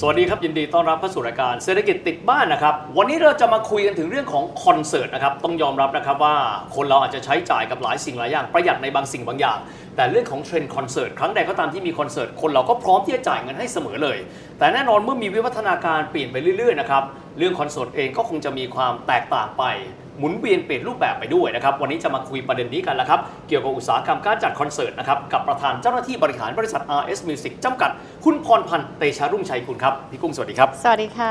สวัสดีครับ ยินดีต้อนรับเข้าสู่รายการเศรษฐกิจติดบ้านนะครับ วันนี้เราจะมาคุยกันถึงเรื่องของคอนเสิร์ตนะครับ ต้องยอมรับนะครับว่าคนเราอาจจะใช้จ่ายกับหลายสิ่งหลายอย่าง ประหยัดในบางสิ่งบางอย่าง แต่เรื่องของเทรนด์คอนเสิร์ตครั้งใดก็ตามที่มีคอนเสิร์ตคนเราก็พร้อมที่จะจ่ายเงินให้เสมอเลย แต่แน่นอนเมื่อมีวิวัฒนาการเปลี่ยนไปเรื่อยๆนะครับเรื่องคอนเสิร์ตเองก็คงจะมีความแตกต่างไป หมุนเวียนเปลี่ยนรูปแบบไปด้วยนะครับ วันนี้จะมาคุยประเด็นนี้กันแล้วครับ เกี่ยวกับอุตสาหกรรมการจัดคอนเสิร์ตนะครับ กับประธานเจ้าหน้าที่บริหารบริษัท RS Music จำกัด คุณพรพันธ์เตชารุ่งชัยคุณครับ พี่กุ้งสวัสดีครับ สวัสดีค่ะ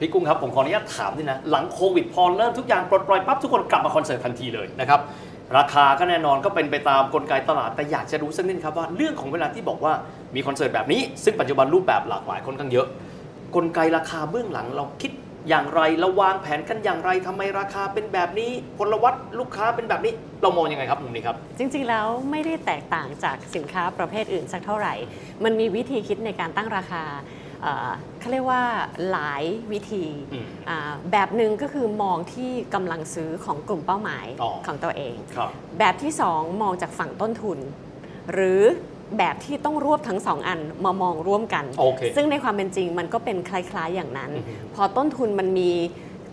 พี่กุ้งครับ ผมขออนุญาตถามนี่นะ หลังโควิดพอเริ่มทุกอย่างปลดปล่อยปั๊บทุกคนกลับมาคอนเสิร์ตทันทีเลยนะครับราคาก็แน่นอนก็เป็นไปตามกลไกตลาดแต่อยากจะรู้สักนิดครับว่าเรื่องของเวลาที่บอกว่ามีคอนเสิร์ตแบบนี้ ซึ่งปัจจุบันรูปแบบหลากหลายค่อนข้างเยอะ กลไกราคาเบื้องหลังเราคิด อย่างไรเราวางแผนกันอย่างไรทำไมราคาเป็นแบบนี้พลวัตลูกค้าเป็นแบบนี้เรามองยังไงครับมุมนี้ครับ จริงๆแล้วไม่ได้แตกต่างจากสินค้าประเภทอื่นสักเท่าไหร่ มันมีวิธีคิดในการตั้งราคาเอ่อเขาเรียกว่าหลายวิธีอืมอ่าแบบหนึ่งก็คือมองที่กำลังซื้อของกลุ่มเป้าหมายอ๋อของตัวเองครับแบบที่2มองจากฝั่งต้นทุน หรือ แบบที่ต้องรวบทั้งสองอันมามองร่วมกันโอเคซึ่งในความเป็นจริงมันก็เป็นคล้าย ๆอย่างนั้นอือฮึพอต้นทุนมันมี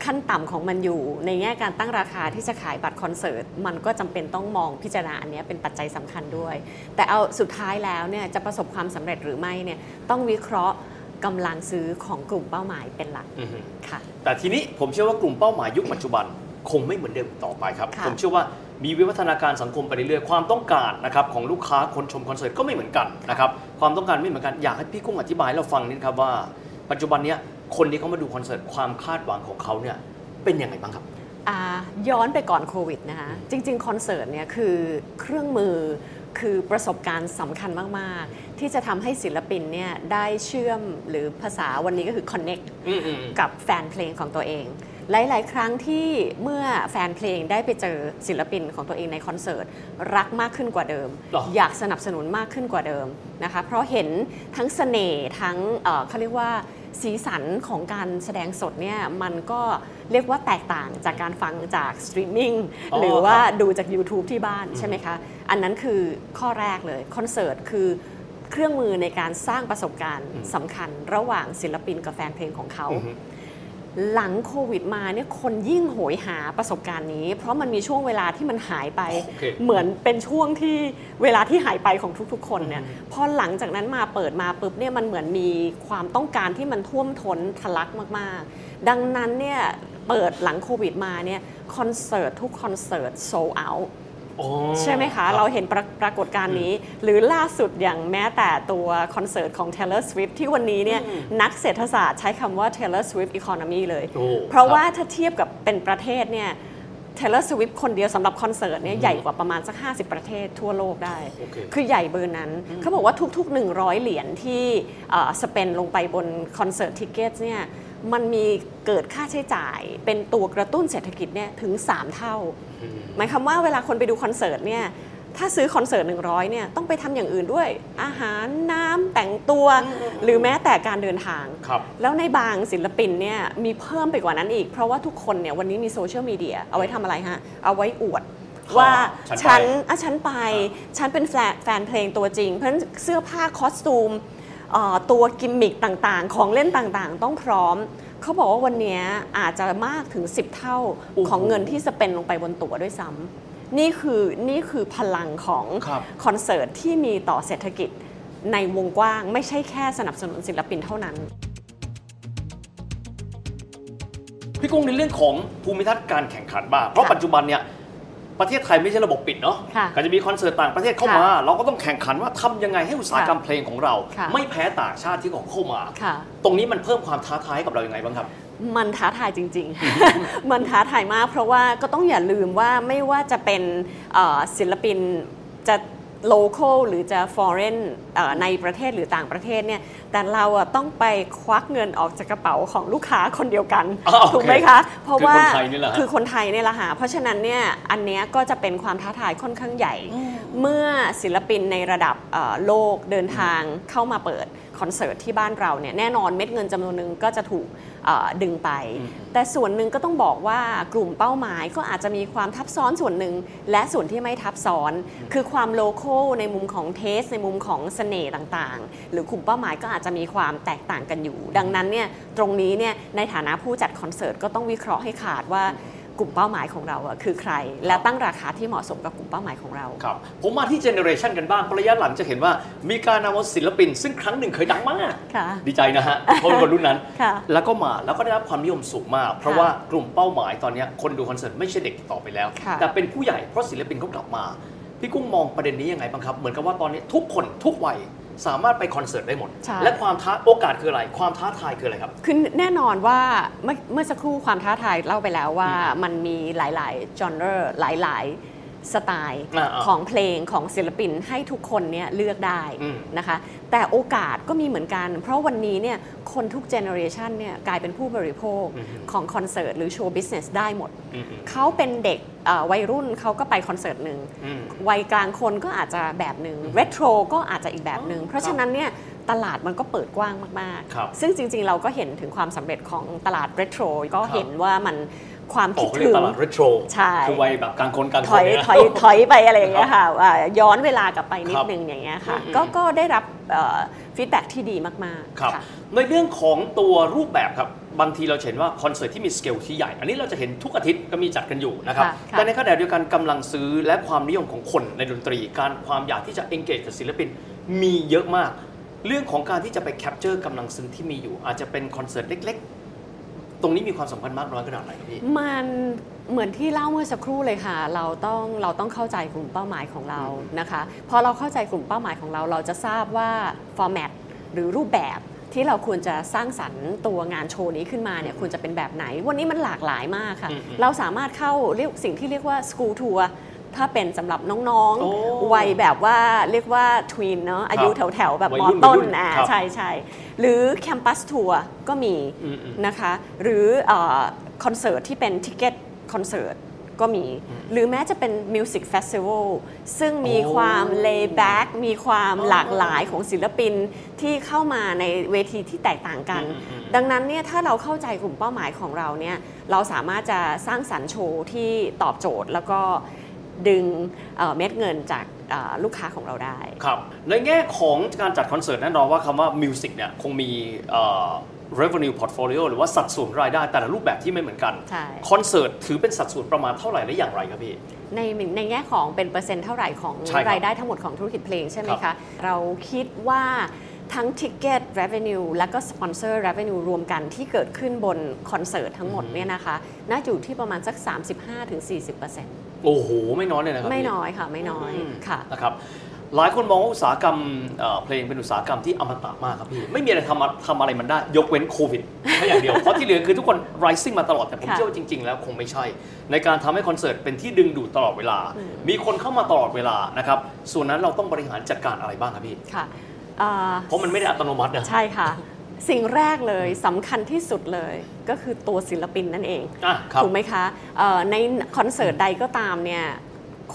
ขั้นต่ำของมันอยู่ ในแง่การตั้งราคาที่จะขายบัตรคอนเสิร์ต มันก็จำเป็นต้องมองพิจารณาอันเนี้ยเป็นปัจจัยสำคัญด้วย แต่เอาสุดท้ายแล้วเนี่ยจะประสบความสำเร็จหรือไม่เนี่ยต้องวิเคราะห์กำลังซื้อของกลุ่มเป้าหมายเป็นหลักอือฮึค่ะแต่ทีนี้ผมเชื่อว่ากลุ่มเป้าหมายยุคปัจจุบันคงไม่เหมือนเดิมต่อไปครับค่ะผมเชื่อว่า มีวิวัฒนาการสังคมไปเรื่อยๆความต้องการนะครับของลูกค้าคนชมคอนเสิร์ตก็ไม่เหมือนกันนะครับความต้องการไม่เหมือนกันอยากให้พี่กุ้งอธิบายเราฟังนิดครับว่า ปัจจุบันเนี้ยคนที่เขามาดูคอนเสิร์ตความคาดหวังของเขาเนี่ยเป็นยังไงบ้างครับอ่าย้อนไปก่อนโควิดนะคะจริง ๆ คอนเสิร์ตเนี่ยคือเครื่องมือ คือประสบการณ์สำคัญมาก ๆ ที่จะทำให้ศิลปินเนี่ยได้เชื่อมหรือภาษาวันนี้ก็คือ connect อืมอืมอืมกับแฟนเพลงของตัวเอง หลาย ๆ ครั้งที่เมื่อแฟนเพลงได้ไปเจอศิลปินของตัวเองในคอนเสิร์ต รักมากขึ้นกว่าเดิมหรออยากสนับสนุนมากขึ้นกว่าเดิมนะคะเพราะเห็นทั้งเสน่ห์ทั้งเอ่อเขาเรียกว่า สีสันของการแสดงสดเนี่ยมันก็เรียกว่าแตกต่างจากการฟังจากสตรีมมิ่งอ๋อหรือว่าครับดูจาก YouTube ที่บ้านใช่ไหมคะ อันนั้นคือข้อแรกเลยคอนเสิร์ตคือเครื่องมือในการสร้างประสบการณ์สำคัญระหว่างศิลปินกับแฟนเพลงของเขาอือฮึ หลังโควิดมาเนี่ยคนยิ่งโหยหาประสบการณ์นี้ เพราะมันมีช่วงเวลาที่มันหายไปโอเคเหมือนเป็นช่วงที่เวลาที่หายไปของทุกๆ คนเนี่ยพอหลังจากนั้นมาเปิดมาปุ๊บเนี่ยมันเหมือนมีความต้องการที่มันท่วมท้นทะลักมากๆ ดังนั้นเนี่ยเปิดหลังโควิดมาเนี่ยคอนเสิร์ตทุกคอนเสิร์ตโซเอาอ๋อ ใช่ไหมคะครับเราเห็นปราปรากฏการณ์นี้ หรือล่าสุดอย่างแม้แต่ตัวคอนเสิร์ตของ Taylor Swift ที่วันนี้เนี่ยนักเศรษฐศาสตร์ใช้คำว่า Taylor Swift Economy เลยโอ้เพราะครับว่าถ้าเทียบกับเป็นประเทศเนี่ย Taylor Swift คนเดียวสำหรับคอนเสิร์ตเนี่ยใหญ่กว่าประมาณสัก 50 ประเทศทั่วโลกได้โอเคคือใหญ่เบอร์นั้น เขาบอกว่าทุกๆ 100 เหรียญที่สเปนลงไปบนคอนเสิร์ตทิเกตเนี่ย มันมีเกิดค่าใช้จ่ายเป็นตัวกระตุ้นเศรษฐกิจเนี่ยถึง 3 เท่า หมายความว่าเวลาคนไปดูคอนเสิร์ตเนี่ยถ้าซื้อคอนเสิร์ต100เนี่ยต้องไปทำอย่างอื่นด้วย อาหารน้ำแต่งตัว หรือแม้แต่การเดินทางครับแล้วในบางศิลปินเนี่ยมีเพิ่มไปกว่านั้นอีก เพราะว่าทุกคนเนี่ยวันนี้มีโซเชียลมีเดียเอาไว้ทำอะไรฮะ เอาไว้อวดว่าฉันไปฉันอะฉันไป ฉันเป็นแฟนแฟนเพลงตัวจริง เพราะฉะนั้นเสื้อผ้า costume เอ่อ ตัวกิมมิคต่างๆ ของเล่นต่างๆ ต้องพร้อม เขาบอกว่าวันเนี้ยอาจจะมากถึง 10 เท่าโอ้โหของเงินที่สเปนลงไปบนตั๋วด้วยซ้ำนี่คือนี่คือพลังของครับคอนเสิร์ตที่มีต่อเศรษฐกิจในวงกว้าง ไม่ใช่แค่สนับสนุนศิลปินเท่านั้นพี่กุ้งในเรื่องของภูมิทัศน์การแข่งขันบ้างเพราะค่ะปัจจุบันเนี่ย ประเทศไทยไม่ใช่ระบบปิดเนาะค่ะก็จะมีคอนเสิร์ตต่างประเทศเข้ามา เราก็ต้องแข่งขันว่าทำยังไงให้อุตสาหกรรมเพลงของเราค่ะไม่แพ้ต่างชาติที่เขาเข้ามาค่ะตรงนี้มันเพิ่มความท้าทายให้กับเรายังไงบ้างครับมันท้าทายจริงๆ มันท้าทายมากเพราะว่าก็ต้องอย่าลืมว่าไม่ว่าจะเป็นเอ่อศิลปินจะ local หรือจะ foreign เอ่อในประเทศหรือต่างประเทศเนี่ยแต่เราอะต้องไปควักเงินออกจากกระเป๋าของลูกค้าคนเดียวกันอ๋อโอเคถูกไหมคะ เพราะคือว่าคนไทยนี่แหละฮะคือคนไทยเนี่ยแหละค่ะเพราะฉะนั้นเนี่ยอันเนี้ยก็จะเป็นความท้าทายค่อนข้างใหญ่ เมื่อศิลปินในระดับเอ่อโลกเดินทางเข้ามาเปิด คอนเสิร์ตที่บ้านเราเนี่ยแน่นอนเม็ดเงินจำนวนหนึ่งก็จะถูกเอ่อดึงไป แต่ส่วนหนึ่งก็ต้องบอกว่ากลุ่มเป้าหมายก็อาจจะมีความทับซ้อนส่วนหนึ่งและส่วนที่ไม่ทับซ้อน คือความ local ในมุมของ taste ในมุมของเสน่ห์ต่างๆ หรือกลุ่มเป้าหมายก็อาจจะมีความแตกต่างกันอยู่ ดังนั้นเนี่ยตรงนี้เนี่ยในฐานะผู้จัดคอนเสิร์ตก็ต้องวิเคราะห์ให้ขาดว่า กลุ่มเป้าหมายของเราอะคือใคร และตั้งราคาที่เหมาะสมกับกลุ่มเป้าหมายของเราครับผมมาที่เจเนอเรชันกันบ้างระยะหลังจะเห็นว่ามีการนำเอาศิลปิน ซึ่งครั้งหนึ่งเคยดังมากค่ะดีใจนะฮะเพราะเป็นคนรุ่นนั้นค่ะแล้วก็มาแล้วก็ได้รับความนิยมสูงมาก เพราะว่ากลุ่มเป้าหมายตอนเนี้ยคนดูคอนเสิร์ตไม่ใช่เด็กต่อไปแล้วค่ะแต่เป็นผู้ใหญ่เพราะศิลปินเขากลับมาพี่กุ้งมองประเด็นนี้ยังไงบ้างครับ เหมือนกับว่าตอนนี้ทุกคนทุกวัย สามารถไปคอนเสิร์ตได้หมดใช่และความท้าโอกาสคืออะไร ความท้าทายคืออะไรครับ คือแน่นอนว่าเมื่อเมื่อสักครู่ความท้าทายเล่าไปแล้วว่ามันมีหลายๆ genre หลาย ๆ สไตล์อ่าๆของเพลงของศิลปินให้ทุกคนเนี่ยเลือกได้อืมนะคะ แต่โอกาสก็มีเหมือนกัน เพราะวันนี้เนี่ยคนทุกเจเนอเรชันเนี่ยกลายเป็นผู้บริโภคของคอนเสิร์ตหรือ show business ได้หมดอืมอืมเขาเป็นเด็กเอ่อวัยรุ่นเขาก็ไปคอนเสิร์ตหนึ่งอืมวัยกลางคนก็อาจจะแบบหนึ่งเรโทรก็อาจจะอีกแบบหนึ่งอ๋อเพราะฉะนั้นเนี่ยตลาดมันก็เปิดกว้างมากครับๆซึ่งจริง ๆ เราก็เห็นถึงความสำเร็จของตลาดเรโทรก็ครับเห็นว่ามัน ความโอ้คิดเขาเรียถึกงตลาดเรโทรใช่คือวัยแบบกลางคนกลางถคนอยเนี่ยนะถอยถอยไปอะไรอย่างเงี้ยค่ะว่าย้อนเวลากลับไปนิคดรับนึงอย่างเงี้ยค่ะอืมก็อืมก็ได้รับฟีดแบ็ที่ดีมากครับๆค่ะในเรื่องของตัวรูปแบบครับบางทีเราเห็นว่าคอนเสิร์ตที่มีสเกลที่ใหญ่ อันนี้เราจะเห็นทุกอาทิตย์ก็มีจัดกันอยู่นะครับค่ะค่ะแต่ในขณะเดียวกันกำลังซื้อและความนิยมของคนในดนตรี การความอยากที่จะ engage กับศิลปินมีเยอะมาก เรื่องของการที่จะไป capture กำลังซื้อที่มีอยู่ อาจจะเป็นคอนเสิร์ตเล็กๆ ตรงนี้มีความสำคัญมากน้อยขนาดไหนครับพี่ มันเหมือนที่เล่าเมื่อสักครู่เลยค่ะ เราต้องเราต้องเข้าใจกลุ่มเป้าหมายของเรานะคะพอเราเข้าใจกลุ่มเป้าหมายของเรา เราจะทราบว่าฟอร์แมตหรือรูปแบบที่เราควรจะสร้างสรรค์ตัวงานโชว์นี้ขึ้นมาเนี่ยควรจะเป็นแบบไหน วันนี้มันหลากหลายมากค่ะอืมอืมเราสามารถเข้าเรียกสิ่งที่เรียกว่าสกู l ทัวร์ ถ้าเป็นสำหรับน้องโอ้ๆวัยแบบว่าเรียกว่าทวินเนาะอายุแถวๆ แบบวัยมรุ่นต้นวัยรุ่นอ่าครับใช่ใช่หรือ campus tour ก็มีอืมอืมนะคะ หรือคอนเสิร์ตที่เป็น ticket concert ก็มี หรือแม้จะเป็น music festival ซึ่งมีโอ้ความ laid back มีความอ๋อหลากหลายของศิลปินที่เข้ามาในเวทีที่แตกต่างกันอืมอืมดังนั้นเนี่ยถ้าเราเข้าใจกลุ่มเป้าหมายของเราเนี่ยเราสามารถจะสร้างสรรค์โชว์ที่ตอบโจทย์แล้วก็ ดึงเอ่อเม็ดเงินจากเอ่อลูกค้าของเราได้ ครับ ในแง่ของการจัดคอนเสิร์ตแน่นอนว่าคำว่า music เนี่ยคงมีเอ่อ revenue portfolio หรือว่าสัดส่วนรายได้แต่ละรูปแบบที่ไม่เหมือนกันใช่คอนเสิร์ตถือเป็นสัดส่วนประมาณเท่าไหร่และอย่างไรครับพี่ ในในแง่ของเป็นเปอร์เซ็นต์เท่าไหร่ของใช่ครับรายได้ทั้งหมดของธุรกิจเพลงใช่ไหมคะครับเราคิดว่าทั้ง Ticket Revenue และก็ Sponsor Revenue รวมกันที่เกิดขึ้นบนคอนเสิร์ตทั้งหมดเนี่ยนะคะ น่าจะอยู่ที่ประมาณสัก 35-40% โอ้โห ไม่น้อยเลยนะครับไม่พี่น้อยค่ะ ไม่น้อยมค่ะนะครับหลายคนมองว่าอุตสาหกรรมเอ่อเพลงเป็นอุตสาหกรรมที่อมตะมากครับพี่ ไม่มีอะไรทำทำอะไรมันได้ ยกเว้นโควิดแค่อย่างเดียว เพราะที่เหลือคือทุกคน rising มาตลอด แต่ผมค่ะเชื่อว่าจริง ๆ แล้วคงไม่ใช่ ในการทำให้คอนเสิร์ตเป็นที่ดึงดูดตลอดเวลา มีคนเข้ามาตลอดเวลานะครับส่วนนั้นเราต้องบริหารจัดการอะไรบ้างครับพี่ค่ะอ่าเพราะมันไม่ได้อัตโนมัตินะใช่ค่ะ สิ่งแรกเลยสำคัญที่สุดเลยก็คือตัวศิลปินนั่นเอง อะครับ ถูกไหมคะเอ่อในคอนเสิร์ตใดก็ตามเนี่ย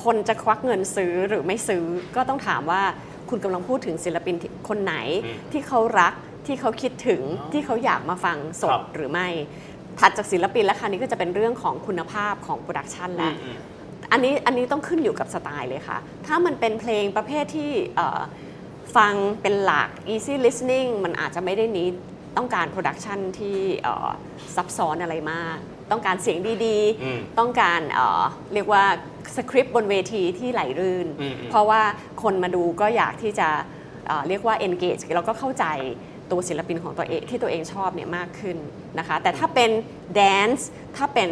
คนจะควักเงินซื้อหรือไม่ซื้อก็ต้องถามว่าคุณกำลังพูดถึงศิลปินที่คนไหนอืมที่เขารักที่เขาคิดถึงอ๋อที่เขาอยากมาฟังสดครับ หรือไม่ ถัดจากศิลปินแล้วค่ะนี่ก็จะเป็นเรื่องของคุณภาพของโปรดักชันอืมแล้ว อืม อันนี้อันนี้ต้องขึ้นอยู่กับสไตล์เลยค่ะ ถ้ามันเป็นเพลงประเภทที่เอ่อ ฟังเป็นหลัก easy listening มันอาจจะไม่ได้นี้ต้องการโปรดักชันที่เอ่อซับซ้อนอะไรมาก ต้องการเสียงดีอืมๆต้องการเอ่อเรียกว่าสคริปต์บนเวทีที่ไหลรื่นอืมอืมเพราะว่าคนมาดูก็อยากที่จะเอ่อเรียกว่า engage แล้วก็เข้าใจ ตัวศิลปินของตัวเองที่ตัวเองชอบเนี่ยมากขึ้นนะคะแต่ถ้าเป็น dance ถ้าเป็น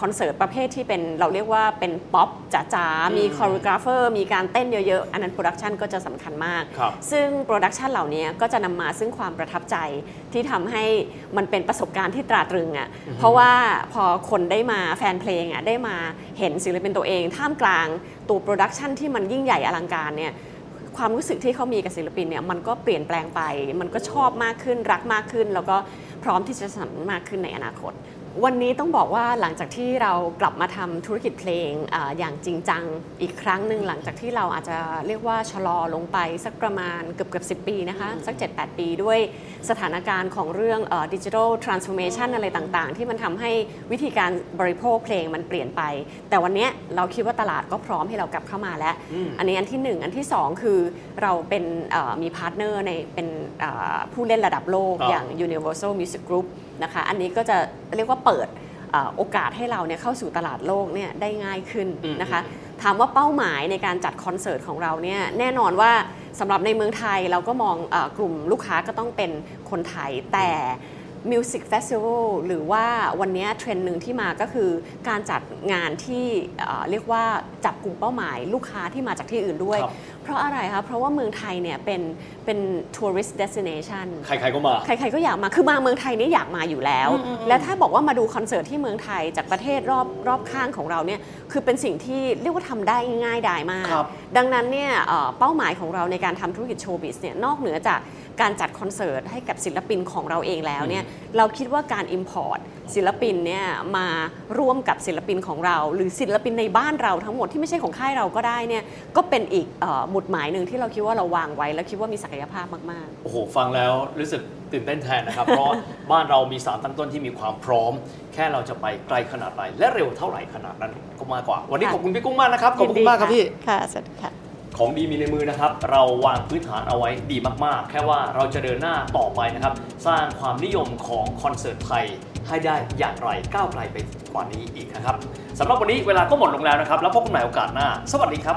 คอนเสิร์ตประเภทที่เป็นเราเรียกว่าเป็นป๊อปจ๋าๆมีคอ r กราฟเฟอร์มีการเต้นเยอะๆ อันนั้นโปรดักชันก็จะสำคัญมากครับซึ่งโปรดักชันเหล่านี้ก็จะนำมาซึ่งความประทับใจที่ทำให้มันเป็นประสบการณ์ที่ตราตรึงอะ่ะเพราะว่าพอคนได้มาแฟนเพลงอะ่ะได้มาเห็นศิลปินตัวเอง ท่ามกลางตัวโปรดักชันที่มันยิ่งใหญ่อลังการเนี่ย ความรู้สึกที่เขามีกับศิลปินเนี่ยมันก็เปลี่ยนแปลงไป มันก็ชอบมากขึ้นรักมากขึ้น แล้วก็พร้อมที่จะสนับสนุนมากขึ้นในอนาคต วันนี้ต้องบอกว่าหลังจากที่เรากลับมาทำธุรกิจเพลงออย่างจริงจังอีกครั้งหนึ่งหลังจากที่เราอาจจะเรียกว่าชะลอลงไปสักประมาณเกือบเกือบสิบปีนะคะ สัก 7-8 ปีด้วยสถานการณ์ของเรื่อง digital transformation อะไรต่างๆ ที่มันทำให้วิธีการบริโภคเพลงมันเปลี่ยนไป แต่วันนี้เราคิดว่าตลาดก็พร้อมให้เรากลับเข้ามาแล้ว อันนี้อันที่ 1 อันที่ 2 คือเราเป็นมีพาร์ทเนอร์ในเป็นผู้เล่นระดับโลกอย่าง Universal Music Group นะคะ อันนี้ก็จะเรียกว่าเปิดโอกาสให้เราเนี่ยเข้าสู่ตลาดโลกเนี่ยได้ง่ายขึ้นนะคะ ถามว่าเป้าหมายในการจัดคอนเสิร์ตของเราเนี่ยแน่นอนว่าสำหรับในเมืองไทยเราก็มองอกลุ่มลูกค้าก็ต้องเป็นคนไทยแต่ Music Festival หรือว่าวันนี้เทรนด์หนึ่งที่มาก็คือการจัดงานที่เรียกว่าจับกลุ่มเป้าหมายลูกค้าที่มาจากที่อื่นด้วย เพราะอะไรคะ เพราะว่าเมืองไทยเนี่ยเป็นเป็น tourist destination ใครๆก็มา ใครๆก็อยากมา คือมาเมืองไทยนี่อยากมาอยู่แล้ว และถ้าบอกว่ามาดูคอนเสิร์ตที่เมืองไทยจากประเทศรอบรอบข้างของเราเนี่ย คือเป็นสิ่งที่เรียกว่าทำได้ง่ายดายมาก ดังนั้นเนี่ยเป้าหมายของเราในการทำธุรกิจ show biz เนี่ยนอกเหนือจากการจัดคอนเสิร์ตให้กับศิลปินของเราเองแล้วเนี่ยเราคิดว่าการ Import ศิลปินเนี่ยมาร่วมกับศิลปินของเรา หรือศิลปินในบ้านเราทั้งหมดที่ไม่ใช่ของค่ายเราก็ได้เนี่ยก็เป็นอีกหมุดหมายหนึ่งที่เราคิดว่าเราวางไว้ แล้วคิดว่ามีศักยภาพมากๆโอ้โหฟังแล้วรู้สึกตื่นเต้นแทนนะครับ เพราะบ้านเรามีสารตั้งต้นที่มีความพร้อม แค่เราจะไปไกลขนาดไหนและเร็วเท่าไหร่ขนาดนั้นก็มากกว่า วันนี้ขอบคุณพี่กุ้งมากนะครับขอบคุณมากครับพี่ค่ะสวัสดีค่ะ ของดีมีในมือนะครับ เราวางพื้นฐานเอาไว้ดีมากๆ แค่ว่าเราจะเดินหน้าต่อไปนะครับ สร้างความนิยมของคอนเสิร์ตไทยให้ได้อย่างไรก้าวไกลไปกว่านี้อีกนะครับสำหรับวันนี้เวลาก็หมดลงแล้วนะครับ แล้วพบกันใหม่โอกาสหน้า สวัสดีครับ